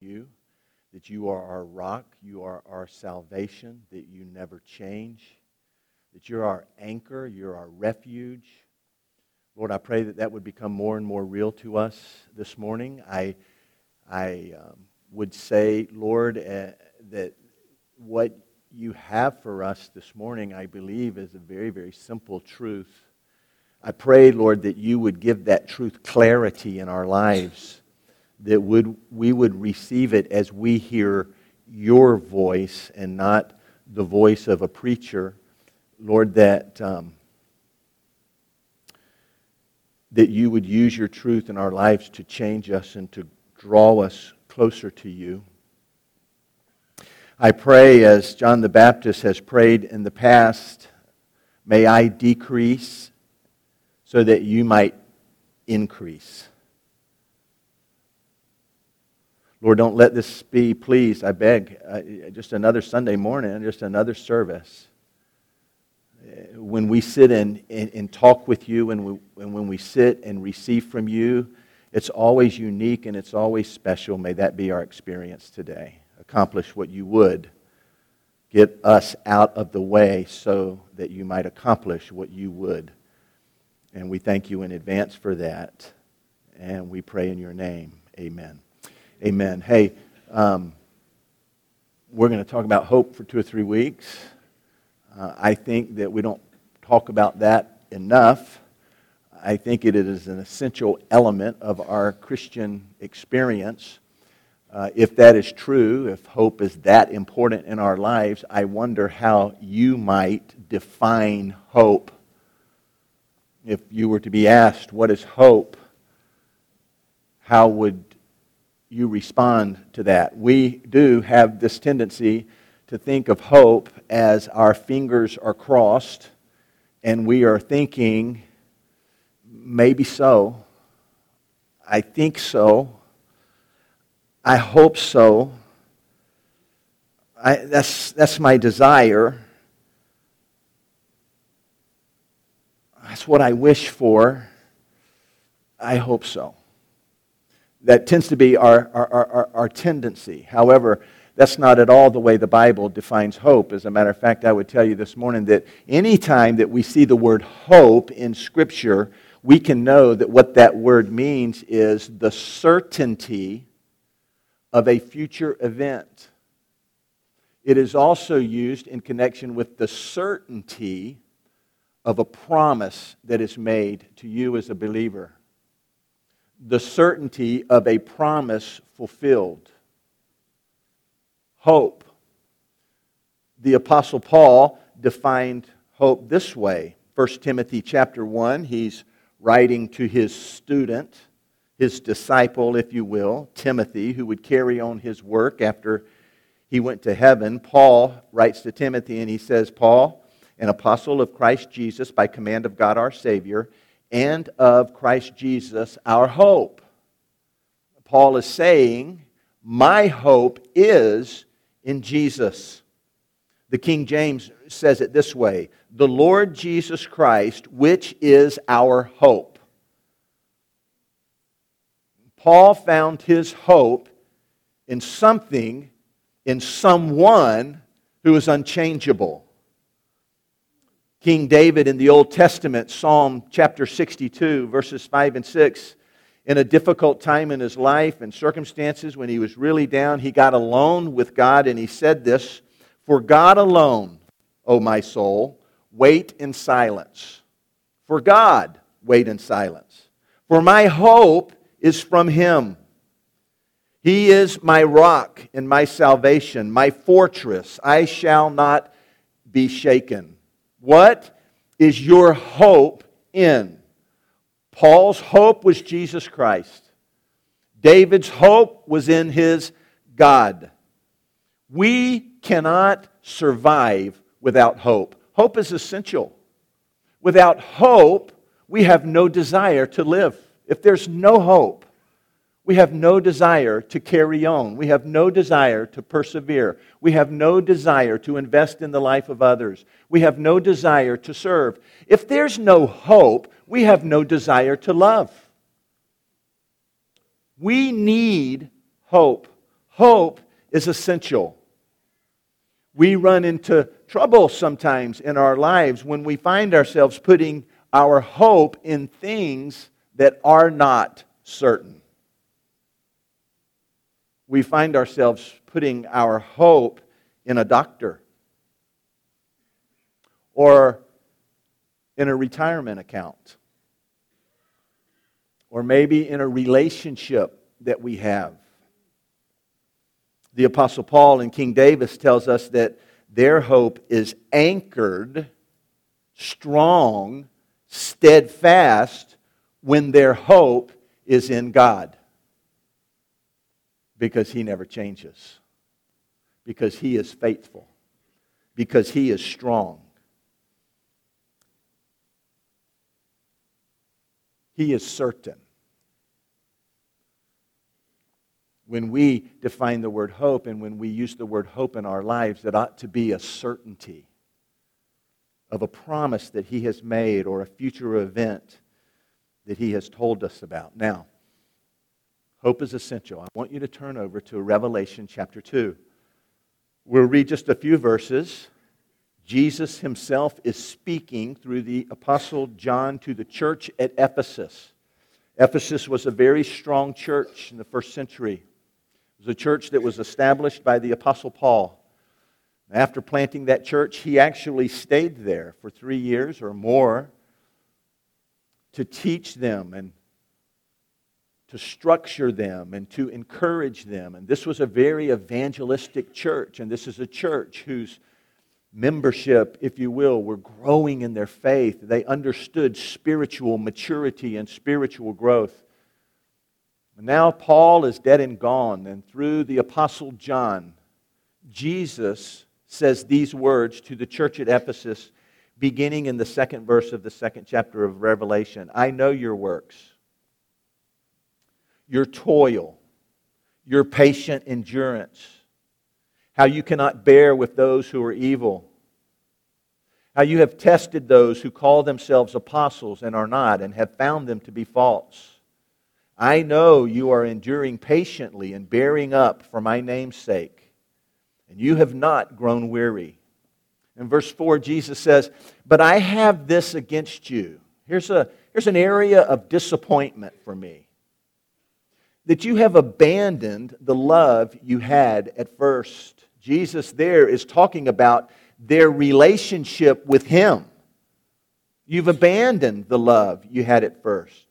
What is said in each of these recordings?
you, that you are our rock, you are our salvation, that you never change, that you're our anchor, you're our refuge. Lord, I pray that that would become more and more real to us this morning. I, I um, would say, Lord, uh, that what you have for us this morning, I believe, is a very, very simple truth. I pray, Lord, that you would give that truth clarity in our lives, that would, we would receive it as we hear your voice and not the voice of a preacher. Lord, that, um, that you would use your truth in our lives to change us and to draw us closer to you. I pray, as John the Baptist has prayed in the past, may I decrease so that you might increase. Lord, don't let this be, please, I beg, uh, just another Sunday morning, just another service. When we sit and, and, and talk with you and, we, and when we sit and receive from you, it's always unique and it's always special. May that be our experience today accomplish what you would. Get us out of the way so that you might accomplish what you would. And we thank you in advance for that. And we pray in your name. Amen. Amen. Hey, um, we're going to talk about hope for two or three weeks. Uh, I think that we don't talk about that enough. I think it is an essential element of our Christian experience. Uh, if that is true, if hope is that important in our lives, I wonder how you might define hope. If you were to be asked, What is hope? how would you respond to that? We do have this tendency to think of hope as our fingers are crossed and we are thinking, maybe so. I think so. I hope so. I, that's, that's my desire. That's what I wish for. I hope so. That tends to be our, our, our, our tendency. However, that's not at all the way the Bible defines hope. As a matter of fact, I would tell you this morning that any time that we see the word hope in Scripture, we can know that what that word means is the certainty of a future event. It is also used in connection with the certainty of a promise that is made to you as a believer. The certainty of a promise fulfilled. Hope. The apostle Paul defined hope this way. 1 Timothy chapter 1, he's writing to his student his disciple, if you will, Timothy, who would carry on his work after he went to heaven. Paul writes to Timothy and he says, Paul, an apostle of Christ Jesus by command of God our Savior, and of Christ Jesus our hope. Paul is saying, My hope is in Jesus. The King James says it this way The Lord Jesus Christ, which is our hope. Paul found his hope in something, in someone who is unchangeable. King David in the Old Testament, Psalm chapter 62, verses 5 and 6, in a difficult time in his life and circumstances when he was really down, he got alone with God and he said this For God alone, O my soul, wait in silence. For God, wait in silence. For my hope is from him. He is my rock and my salvation, my fortress. I shall not be shaken. What is your hope in? Paul's hope was Jesus Christ. David's hope was in his God. We cannot survive without hope. Hope is essential. Without hope, we have no desire to live. If there's no hope, we have no desire to carry on. We have no desire to persevere. We have no desire to invest in the life of others. We have no desire to serve. If there's no hope, we have no desire to love. We need hope. Hope is essential. We run into trouble sometimes in our lives when we find ourselves putting our hope in things that are not certain. We find ourselves putting our hope in a doctor or in a retirement account or maybe in a relationship that we have. The Apostle Paul and King Davis tells us that their hope is anchored, strong, steadfast when their hope is in God. Because he never changes. Because he is faithful. Because he is strong. He is certain. When we define the word hope and when we use the word hope in our lives, it ought to be a certainty of a promise that He has made or a future event that He has told us about. Now, hope is essential. I want you to turn over to Revelation chapter 2. We'll read just a few verses Jesus himself is speaking through the Apostle John to the church at Ephesus. Ephesus was a very strong church in the first century. It was a church that was established by the Apostle Paul. After planting that church, he actually stayed there for three years or more to teach them and to structure them and to encourage them. And this was a very evangelistic church, and this is a church whose membership, if you will, were growing in their faith. They understood spiritual maturity and spiritual growth. Now Paul is dead and gone, and through the Apostle John, Jesus says these words to the church at Ephesus, beginning in the second verse of the second chapter of Revelation I know your works, your toil, your patient endurance how you cannot bear with those who are evil, how you have tested those who call themselves apostles and are not, and have found them to be false. I know you are enduring patiently and bearing up for my name's sake, and you have not grown weary. In verse 4, Jesus says, But I have this against you. Here's, a, here's an area of disappointment for me that you have abandoned the love you had at first. Jesus there is talking about their relationship with Him. You've abandoned the love you had at first.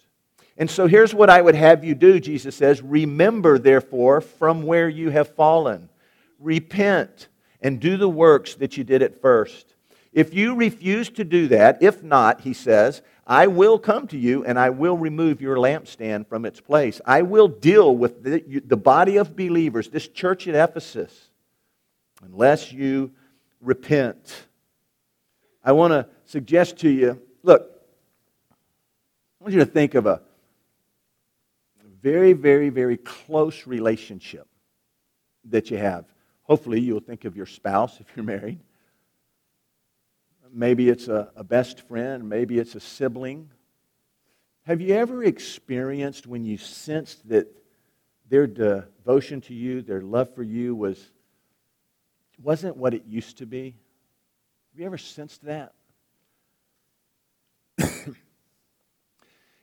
And so here's what I would have you do, Jesus says Remember, therefore, from where you have fallen. Repent and do the works that you did at first. If you refuse to do that, if not, he says, I will come to you and I will remove your lampstand from its place. I will deal with the, the body of believers, this church at Ephesus unless you repent. I want to suggest to you look, I want you to think of a very, very, very close relationship that you have. Hopefully, you'll think of your spouse if you're married. Maybe it's a, a best friend, maybe it's a sibling. Have you ever experienced when you sensed that their devotion to you, their love for you was wasn't what it used to be. Have you ever sensed that?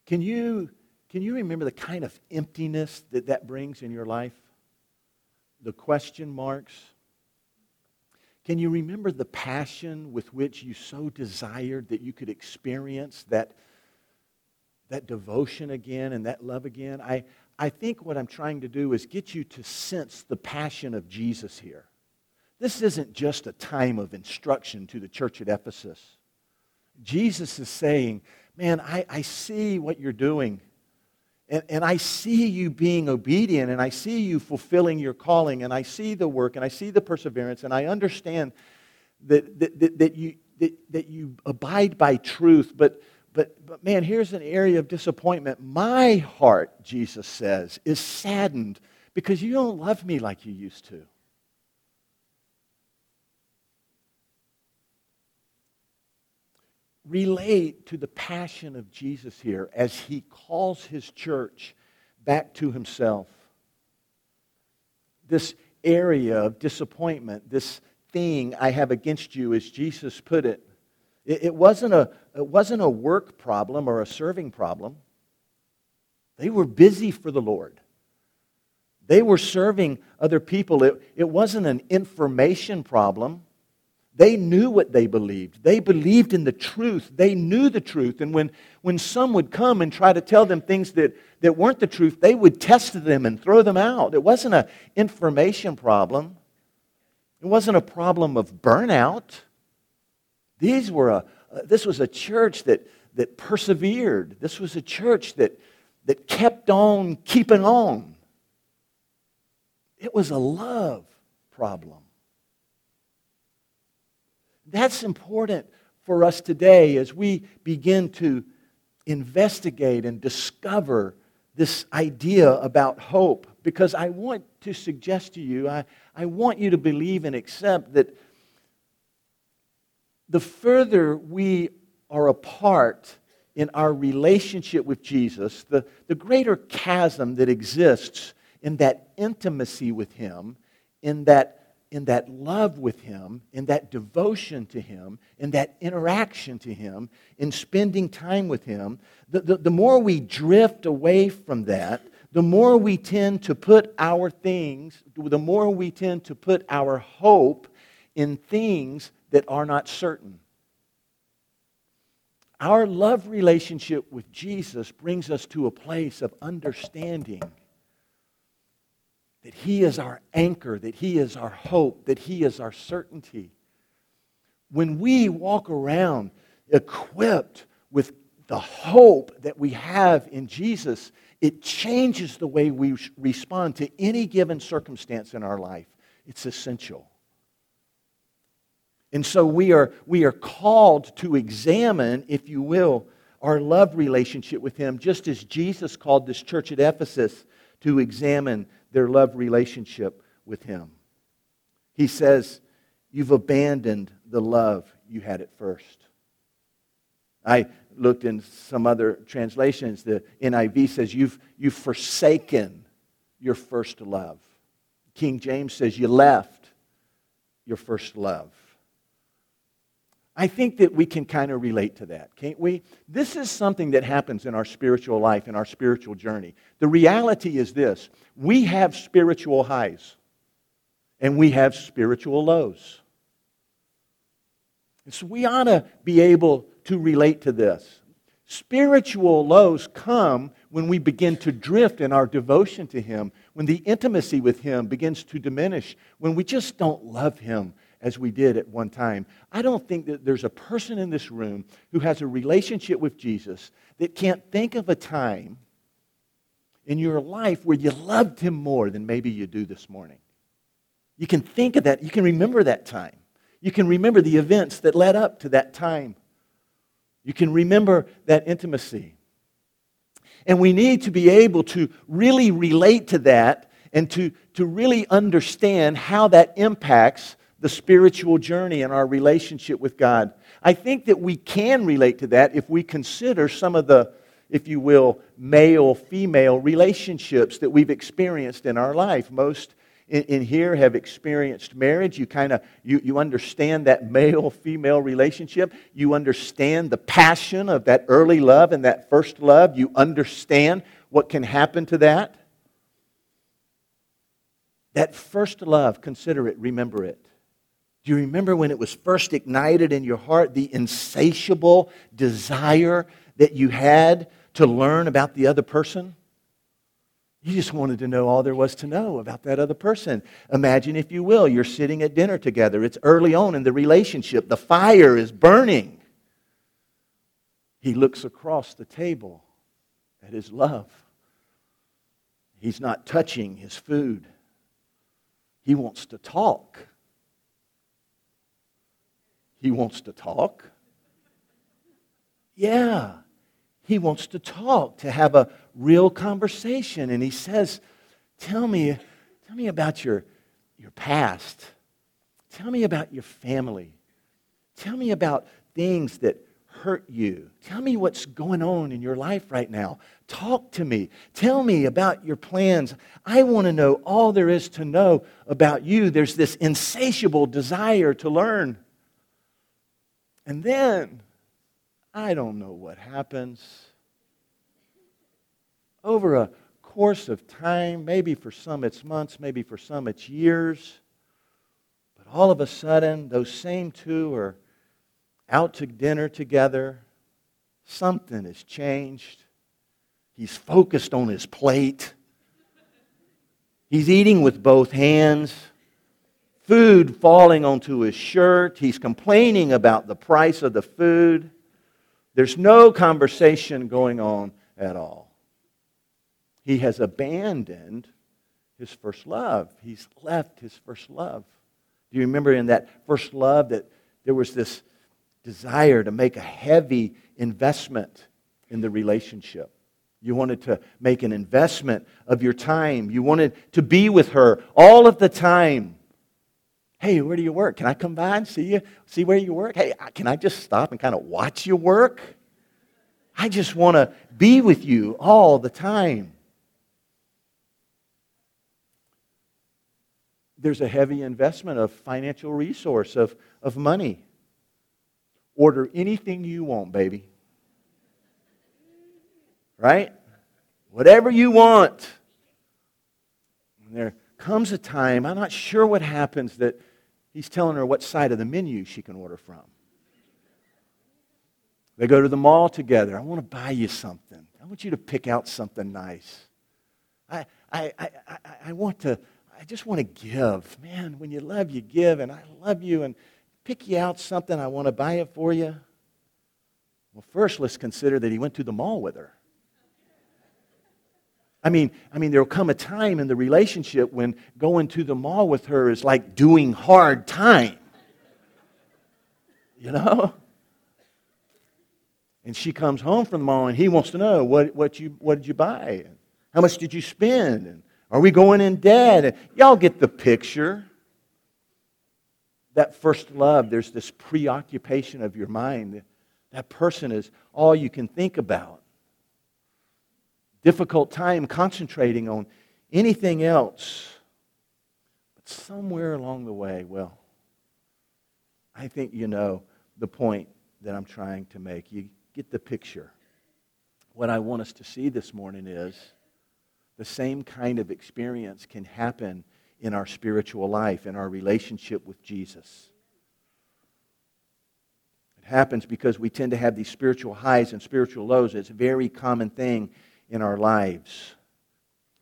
can, you, can you remember the kind of emptiness that that brings in your life? The question marks? Can you remember the passion with which you so desired that you could experience that, that devotion again and that love again? I, I think what I'm trying to do is get you to sense the passion of Jesus here. This isn't just a time of instruction to the church at Ephesus. Jesus is saying, Man, I, I see what you're doing. And, and I see you being obedient, and I see you fulfilling your calling, and I see the work, and I see the perseverance, and I understand that, that, that, that you, that, that you abide by truth. But, but, but man, here's an area of disappointment. My heart, Jesus says, is saddened because you don't love me like you used to. Relate to the passion of Jesus here as he calls his church back to himself. this area of disappointment, this thing I have against you, as Jesus put it. It, wasn't, a, it wasn't a work problem or a serving problem. They were busy for the Lord. They were serving other people. It, it wasn't an information problem. They knew what they believed. They believed in the truth. They knew the truth. And when, when some would come and try to tell them things that, that weren't the truth, they would test them and throw them out. It wasn't an information problem, it wasn't a problem of burnout. These were a, uh, this was a church that, that persevered. This was a church that, that kept on keeping on. It was a love problem. That's important for us today as we begin to investigate and discover this idea about hope. Because I want to suggest to you, I, I want you to believe and accept that the further we are apart in our relationship with Jesus, the, the greater chasm that exists in that intimacy with Him, in that in that love with Him, in that devotion to Him, in that interaction to Him, in spending time with Him, the, the, the, more we drift away from that, the more we tend to put our things, the more we tend to put our hope in things that are not certain. Our love relationship with Jesus brings us to a place of understanding that He is our anchor, that He is our hope, that He is our certainty. When we walk around equipped with the hope that we have in Jesus, it changes the way we respond to any given circumstance in our life. It's essential. And so we are, we are called to examine, if you will, our love relationship with Him, just as Jesus called this church at Ephesus to examine their love relationship with Him. He says, You've abandoned the love you had at first. I looked in some other translations. The NIV says, You've, you've forsaken your first love. King James says, You left your first love. I think that we can kind of relate to that, can't we? This is something that happens in our spiritual life, in our spiritual journey. The reality is this we have spiritual highs and we have spiritual lows. And so we ought to be able to relate to this. Spiritual lows come when we begin to drift in our devotion to Him, when the intimacy with Him begins to diminish, when we just don't love Him as we did at one time. I don't think that there's a person in this room who has a relationship with Jesus that can't think of a time in your life where you loved him more than maybe you do this morning. You can think of that. You can remember that time. You can remember the events that led up to that time. You can remember that intimacy. And we need to be able to really relate to that and to, to really understand how that impacts the spiritual journey and our relationship with God. I think that we can relate to that if we consider some of the, if you will, male female relationships that we've experienced in our life. Most in, in here have experienced marriage. You kind of you, you understand that male female relationship. You understand the passion of that early love and that first love. You understand what can happen to that. That first love, consider it, remember it. Do you remember when it was first ignited in your heart, the insatiable desire that you had to learn about the other person? You just wanted to know all there was to know about that other person. Imagine, if you will, you're sitting at dinner together. It's early on in the relationship, the fire is burning. He looks across the table at his love. He's not touching his food, he wants to talk. He wants to talk. Yeah, he wants to talk, to have a real conversation. And he says, Tell me, tell me about your, your past. Tell me about your family. Tell me about things that hurt you. Tell me what's going on in your life right now. Talk to me. Tell me about your plans. I want to know all there is to know about you. There's this insatiable desire to learn. And then, I don't know what happens. Over a course of time, maybe for some it's months, maybe for some it's years, but all of a sudden, those same two are out to dinner together. Something has changed. He's focused on his plate. He's eating with both hands. Food falling onto his shirt. He's complaining about the price of the food. There's no conversation going on at all. He has abandoned his first love. He's left his first love. Do you remember in that first love that there was this desire to make a heavy investment in the relationship? You wanted to make an investment of your time. You wanted to be with her all of the time. Hey, where do you work? Can I come by and see you? See where you work? Hey, can I just stop and kind of watch you work? I just want to be with you all the time. There's a heavy investment of financial resource, of, of money. Order anything you want, baby. Right? Whatever you want. And there comes a time, I'm not sure what happens, that he's telling her what side of the menu she can order from. They go to the mall together. I want to buy you something. I want you to pick out something nice. I, I, I, I, I want to, I just want to give. Man, when you love, you give, and I love you, and pick you out something. I want to buy it for you. Well, first, let's consider that he went to the mall with her. I mean, I mean, there'll come a time in the relationship when going to the mall with her is like doing hard time. You know? And she comes home from the mall and he wants to know what, what, you, what did you buy? And How much did you spend? And are we going in debt? And y'all get the picture. That first love, there's this preoccupation of your mind. That person is all you can think about difficult time concentrating on anything else. But somewhere along the way, well, I think you know the point that I'm trying to make. You get the picture. What I want us to see this morning is the same kind of experience can happen in our spiritual life, in our relationship with Jesus. It happens because we tend to have these spiritual highs and spiritual lows. It's a very common thing in our lives.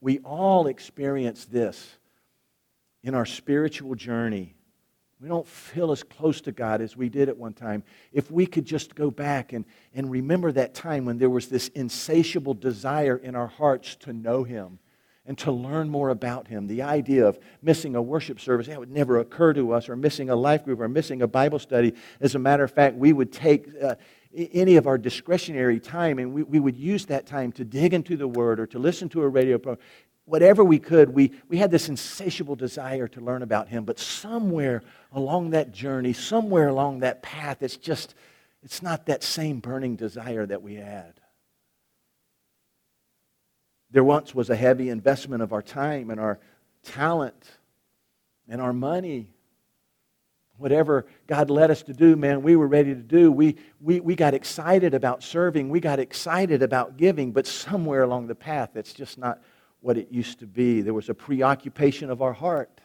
We all experience this in our spiritual journey. We don't feel as close to God as we did at one time. If we could just go back and, and remember that time when there was this insatiable desire in our hearts to know Him and to learn more about Him. The idea of missing a worship service, that would never occur to us, or missing a life group, or missing a Bible study. As a matter of fact, we would take uh, any of our discretionary time, and we, we would use that time to dig into the Word or to listen to a radio program. Whatever we could, we, we had this insatiable desire to learn about Him. But somewhere along that journey, somewhere along that path, it's just, it's not that same burning desire that we had. There once was a heavy investment of our time and our talent and our money Whatever God led us to do, man, we were ready to do. We, we, we got excited about serving. We got excited about giving, but somewhere along the path, it's just not what it used to be. There was a preoccupation of our heart.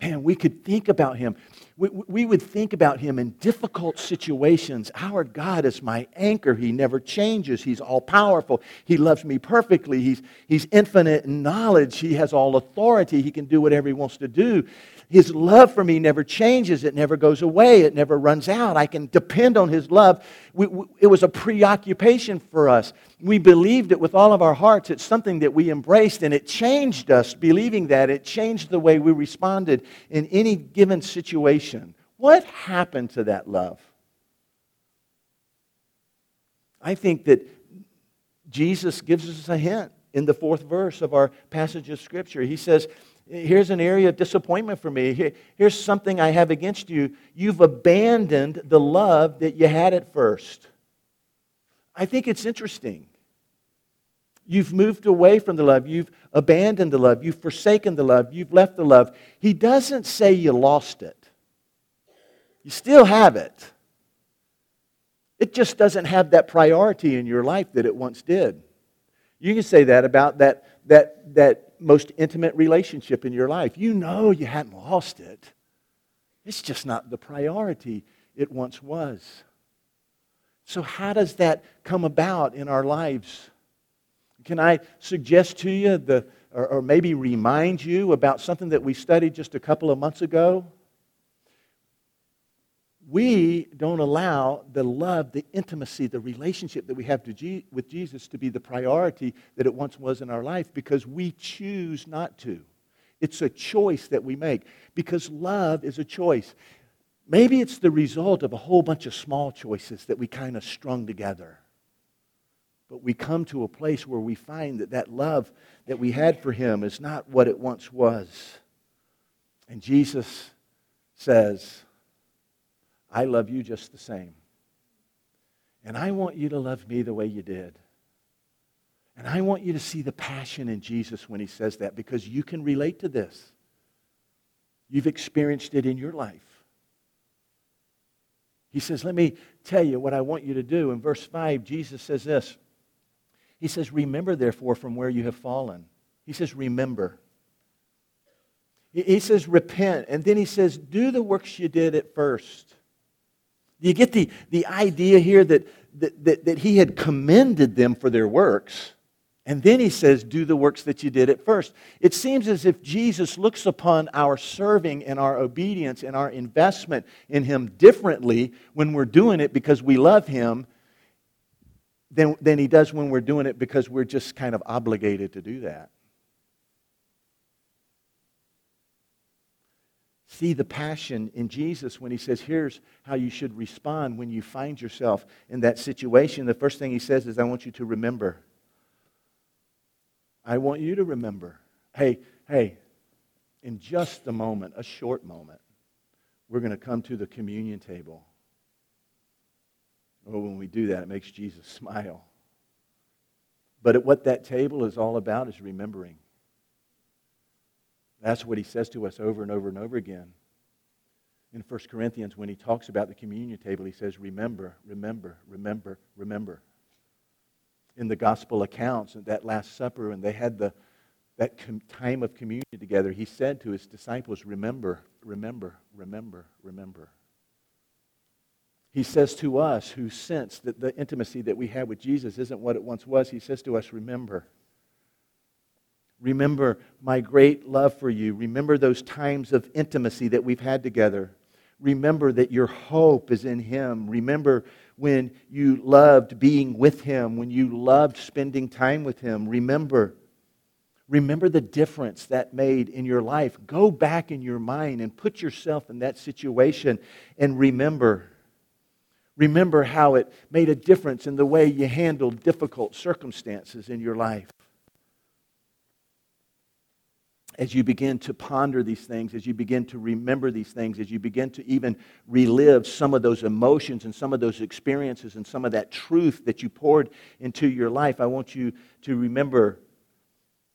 Man, we could think about him. We, we would think about him in difficult situations. Our God is my anchor. He never changes. He's all powerful. He loves me perfectly. He's, he's infinite in knowledge. He has all authority. He can do whatever he wants to do. His love for me never changes, it never goes away, it never runs out. I can depend on His love. We, we, it was a preoccupation for us. We believed it with all of our hearts. It's something that we embraced, and it changed us believing that. It changed the way we responded in any given situation. What happened to that love? I think that Jesus gives us a hint in the fourth verse of our passage of Scripture. He says, Here's an area of disappointment for me. Here, here's something I have against you. You've abandoned the love that you had at first. I think it's interesting You've moved away from the love. You've abandoned the love. You've forsaken the love. You've left the love. He doesn't say you lost it. You still have it. It just doesn't have that priority in your life that it once did. You can say that about that, that, that most intimate relationship in your life. You know you hadn't lost it. It's just not the priority it once was. So, how does that come about in our lives? Can I suggest to you, the, or, or maybe remind you about something that we studied just a couple of months ago? We don't allow the love, the intimacy, the relationship that we have with Jesus to be the priority that it once was in our life because we choose not to. It's a choice that we make because love is a choice. Maybe it's the result of a whole bunch of small choices that we kind of strung together. But we come to a place where we find that that love that we had for him is not what it once was. And Jesus says, I love you just the same. And I want you to love me the way you did. And I want you to see the passion in Jesus when he says that because you can relate to this. You've experienced it in your life. He says, Let me tell you what I want you to do. In verse 5, Jesus says this He says, Remember, therefore, from where you have fallen. He says, Remember. He says, Repent. And then he says, Do the works you did at first. Do you get the, the idea here that, that, that, that he had commended them for their works? And then he says, Do the works that you did at first. It seems as if Jesus looks upon our serving and our obedience and our investment in him differently when we're doing it because we love him than, than he does when we're doing it because we're just kind of obligated to do that. See the passion in Jesus when he says, Here's how you should respond when you find yourself in that situation. The first thing he says is, I want you to remember. I want you to remember. Hey, hey, in just a moment, a short moment, we're going to come to the communion table. Oh, when we do that, it makes Jesus smile. But what that table is all about is remembering. That's what he says to us over and over and over again. In 1 Corinthians, when he talks about the communion table, he says, Remember, remember, remember, remember. In the gospel accounts, at that Last Supper, when they had the, that time of communion together, he said to his disciples, Remember, remember, remember, remember. He says to us who sense that the intimacy that we have with Jesus isn't what it once was, he says to us, Remember. Remember my great love for you. Remember those times of intimacy that we've had together. Remember that your hope is in Him. Remember when you loved being with Him, when you loved spending time with Him. Remember. Remember the difference that made in your life. Go back in your mind and put yourself in that situation and remember. Remember how it made a difference in the way you handled difficult circumstances in your life as you begin to ponder these things, as you begin to remember these things, as you begin to even relive some of those emotions and some of those experiences and some of that truth that you poured into your life, I want you to remember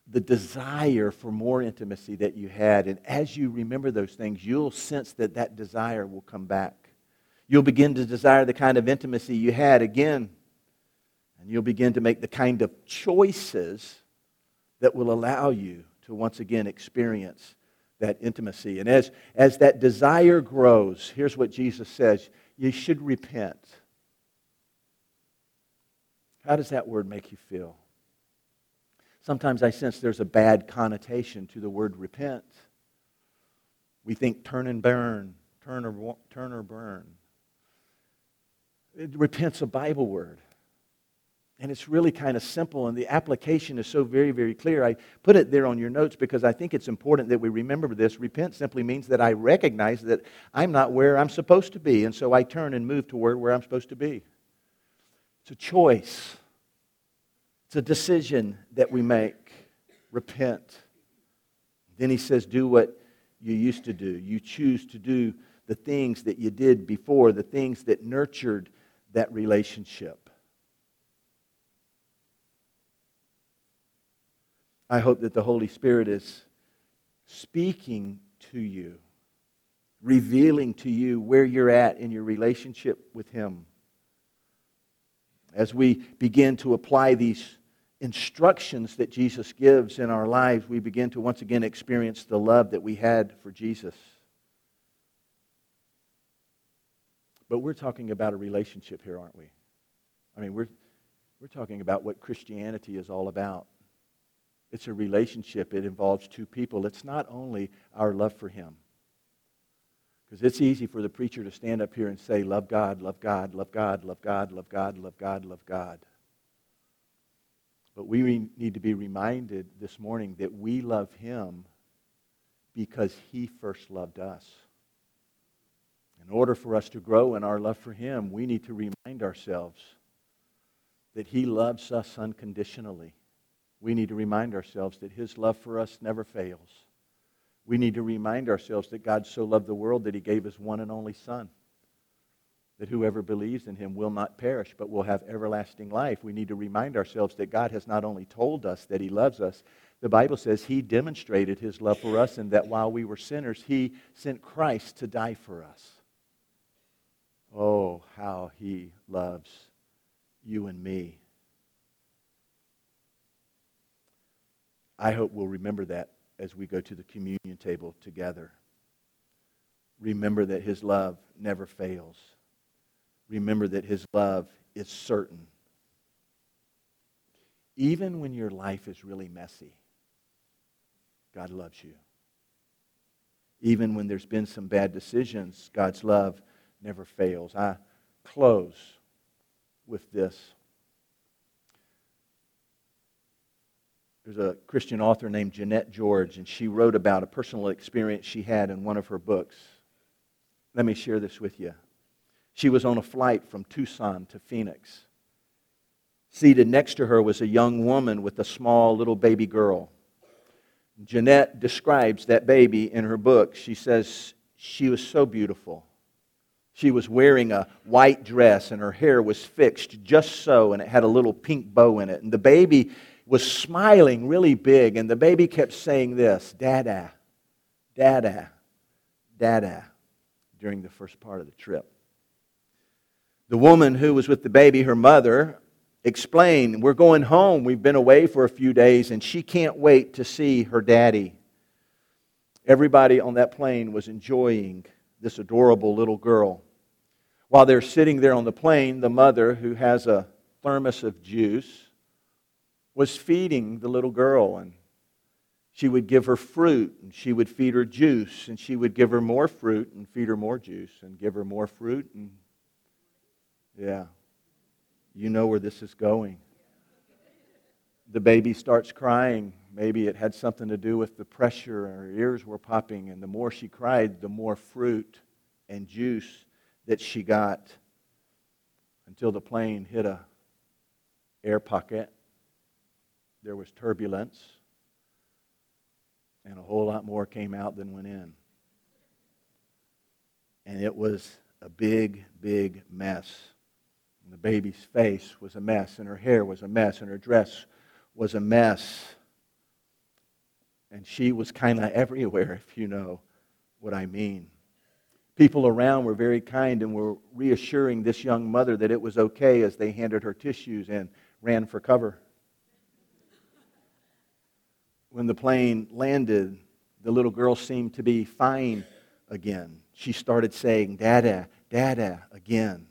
the desire for more intimacy that you had. And as you remember those things, you'll sense that that desire will come back. You'll begin to desire the kind of intimacy you had again. And you'll begin to make the kind of choices that will allow you to once again experience that intimacy. And as, as that desire grows, here's what Jesus says you should repent. How does that word make you feel? Sometimes I sense there's a bad connotation to the word repent. We think turn and burn, turn or, turn or burn. Repent's a Bible word. And it's really kind of simple, and the application is so very, very clear. I put it there on your notes because I think it's important that we remember this. Repent simply means that I recognize that I'm not where I'm supposed to be, and so I turn and move toward where I'm supposed to be. It's a choice, it's a decision that we make. Repent. Then he says, Do what you used to do. You choose to do the things that you did before, the things that nurtured that relationship. I hope that the Holy Spirit is speaking to you, revealing to you where you're at in your relationship with Him. As we begin to apply these instructions that Jesus gives in our lives, we begin to once again experience the love that we had for Jesus. But we're talking about a relationship here, aren't we? I mean, we're, we're talking about what Christianity is all about. It's a relationship. It involves two people. It's not only our love for Him. Because it's easy for the preacher to stand up here and say, Love God, love God, love God, love God, love God, love God, love God. But we need to be reminded this morning that we love Him because He first loved us. In order for us to grow in our love for Him, we need to remind ourselves that He loves us unconditionally we need to remind ourselves that His love for us never fails. We need to remind ourselves that God so loved the world that He gave His one and only Son, that whoever believes in Him will not perish but will have everlasting life. We need to remind ourselves that God has not only told us that He loves us, the Bible says He demonstrated His love for us and that while we were sinners, He sent Christ to die for us. Oh, how He loves you and me. I hope we'll remember that as we go to the communion table together. Remember that His love never fails. Remember that His love is certain. Even when your life is really messy, God loves you. Even when there's been some bad decisions, God's love never fails. I close with this. There's a Christian author named Jeanette George, and she wrote about a personal experience she had in one of her books. Let me share this with you. She was on a flight from Tucson to Phoenix. Seated next to her was a young woman with a small little baby girl. Jeanette describes that baby in her book. She says she was so beautiful. She was wearing a white dress and her hair was fixed just so, and it had a little pink bow in it. And the baby was smiling really big, and the baby kept saying this Dada, Dada, Dada during the first part of the trip. The woman who was with the baby, her mother, explained, We're going home. We've been away for a few days, and she can't wait to see her daddy. Everybody on that plane was enjoying this adorable little girl. While they're sitting there on the plane, the mother, who has a thermos of juice, was feeding the little girl and she would give her fruit and she would feed her juice and she would give her more fruit and feed her more juice and give her more fruit and yeah. You know where this is going. The baby starts crying. Maybe it had something to do with the pressure and her ears were popping and the more she cried the more fruit and juice that she got until the plane hit a air pocket there was turbulence, and a whole lot more came out than went in. And it was a big, big mess. And the baby's face was a mess, and her hair was a mess, and her dress was a mess. And she was kind of everywhere, if you know what I mean. People around were very kind and were reassuring this young mother that it was okay as they handed her tissues and ran for cover when the plane landed, the little girl seemed to be fine again. She started saying, Dada, Dada, again.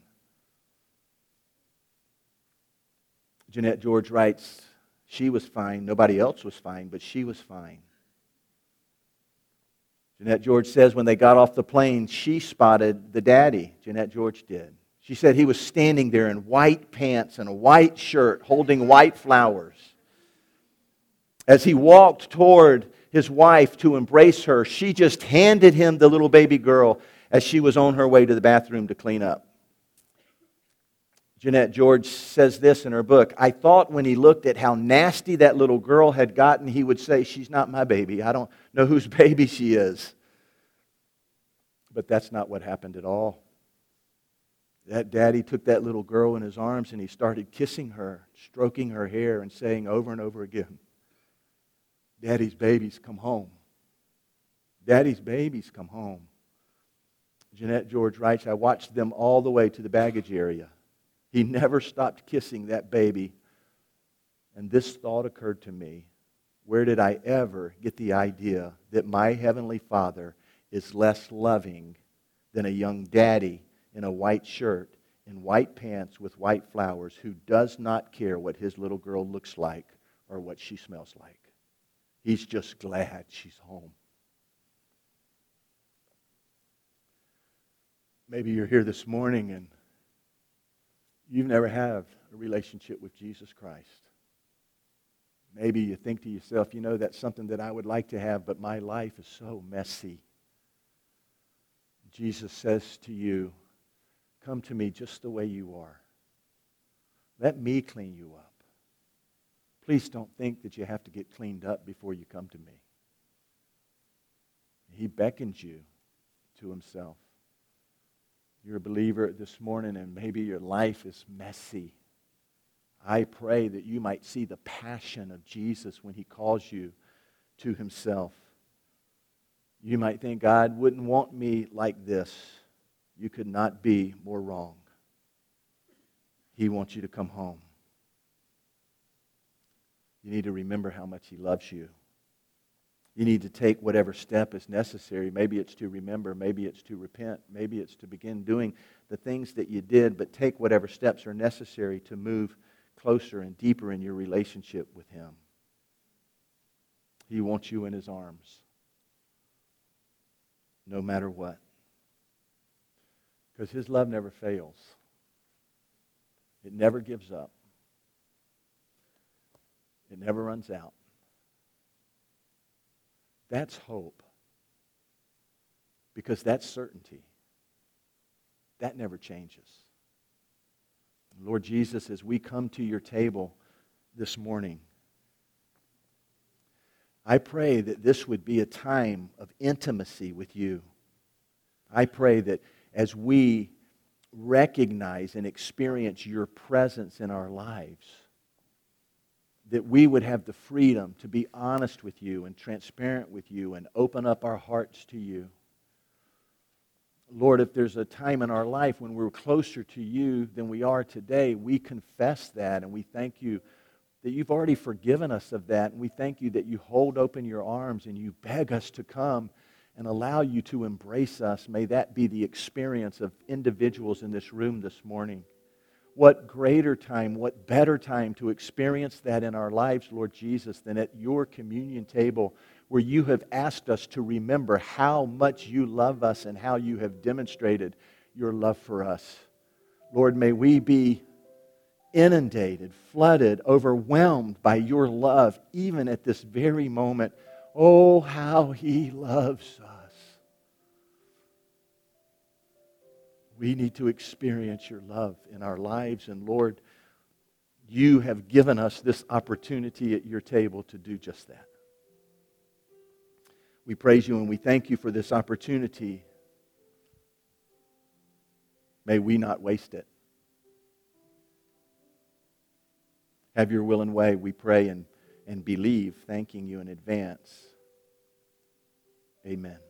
Jeanette George writes, she was fine. Nobody else was fine, but she was fine. Jeanette George says when they got off the plane, she spotted the daddy. Jeanette George did. She said he was standing there in white pants and a white shirt holding white flowers. As he walked toward his wife to embrace her, she just handed him the little baby girl as she was on her way to the bathroom to clean up. Jeanette George says this in her book I thought when he looked at how nasty that little girl had gotten, he would say, She's not my baby. I don't know whose baby she is. But that's not what happened at all. That daddy took that little girl in his arms and he started kissing her, stroking her hair, and saying over and over again, Daddy's babies come home. Daddy's babies come home. Jeanette George writes, I watched them all the way to the baggage area. He never stopped kissing that baby. And this thought occurred to me where did I ever get the idea that my Heavenly Father is less loving than a young daddy in a white shirt and white pants with white flowers who does not care what his little girl looks like or what she smells like? He's just glad she's home. Maybe you're here this morning and you've never had a relationship with Jesus Christ. Maybe you think to yourself, you know, that's something that I would like to have, but my life is so messy. Jesus says to you, Come to me just the way you are. Let me clean you up. Please don't think that you have to get cleaned up before you come to me. He beckons you to himself. You're a believer this morning, and maybe your life is messy. I pray that you might see the passion of Jesus when he calls you to himself. You might think God wouldn't want me like this. You could not be more wrong. He wants you to come home. You need to remember how much he loves you. You need to take whatever step is necessary. Maybe it's to remember, maybe it's to repent, maybe it's to begin doing the things that you did, but take whatever steps are necessary to move closer and deeper in your relationship with Him. He wants you in His arms, no matter what. Because His love never fails, it never gives up, it never runs out. That's hope. Because that's certainty. That never changes. Lord Jesus, as we come to your table this morning, I pray that this would be a time of intimacy with you. I pray that as we recognize and experience your presence in our lives, that we would have the freedom to be honest with you and transparent with you and open up our hearts to you. Lord, if there's a time in our life when we're closer to you than we are today, we confess that and we thank you that you've already forgiven us of that. And we thank you that you hold open your arms and you beg us to come and allow you to embrace us. May that be the experience of individuals in this room this morning. What greater time, what better time to experience that in our lives, Lord Jesus, than at your communion table where you have asked us to remember how much you love us and how you have demonstrated your love for us. Lord, may we be inundated, flooded, overwhelmed by your love, even at this very moment. Oh, how he loves us. We need to experience your love in our lives. And Lord, you have given us this opportunity at your table to do just that. We praise you and we thank you for this opportunity. May we not waste it. Have your will and way, we pray and, and believe, thanking you in advance. Amen.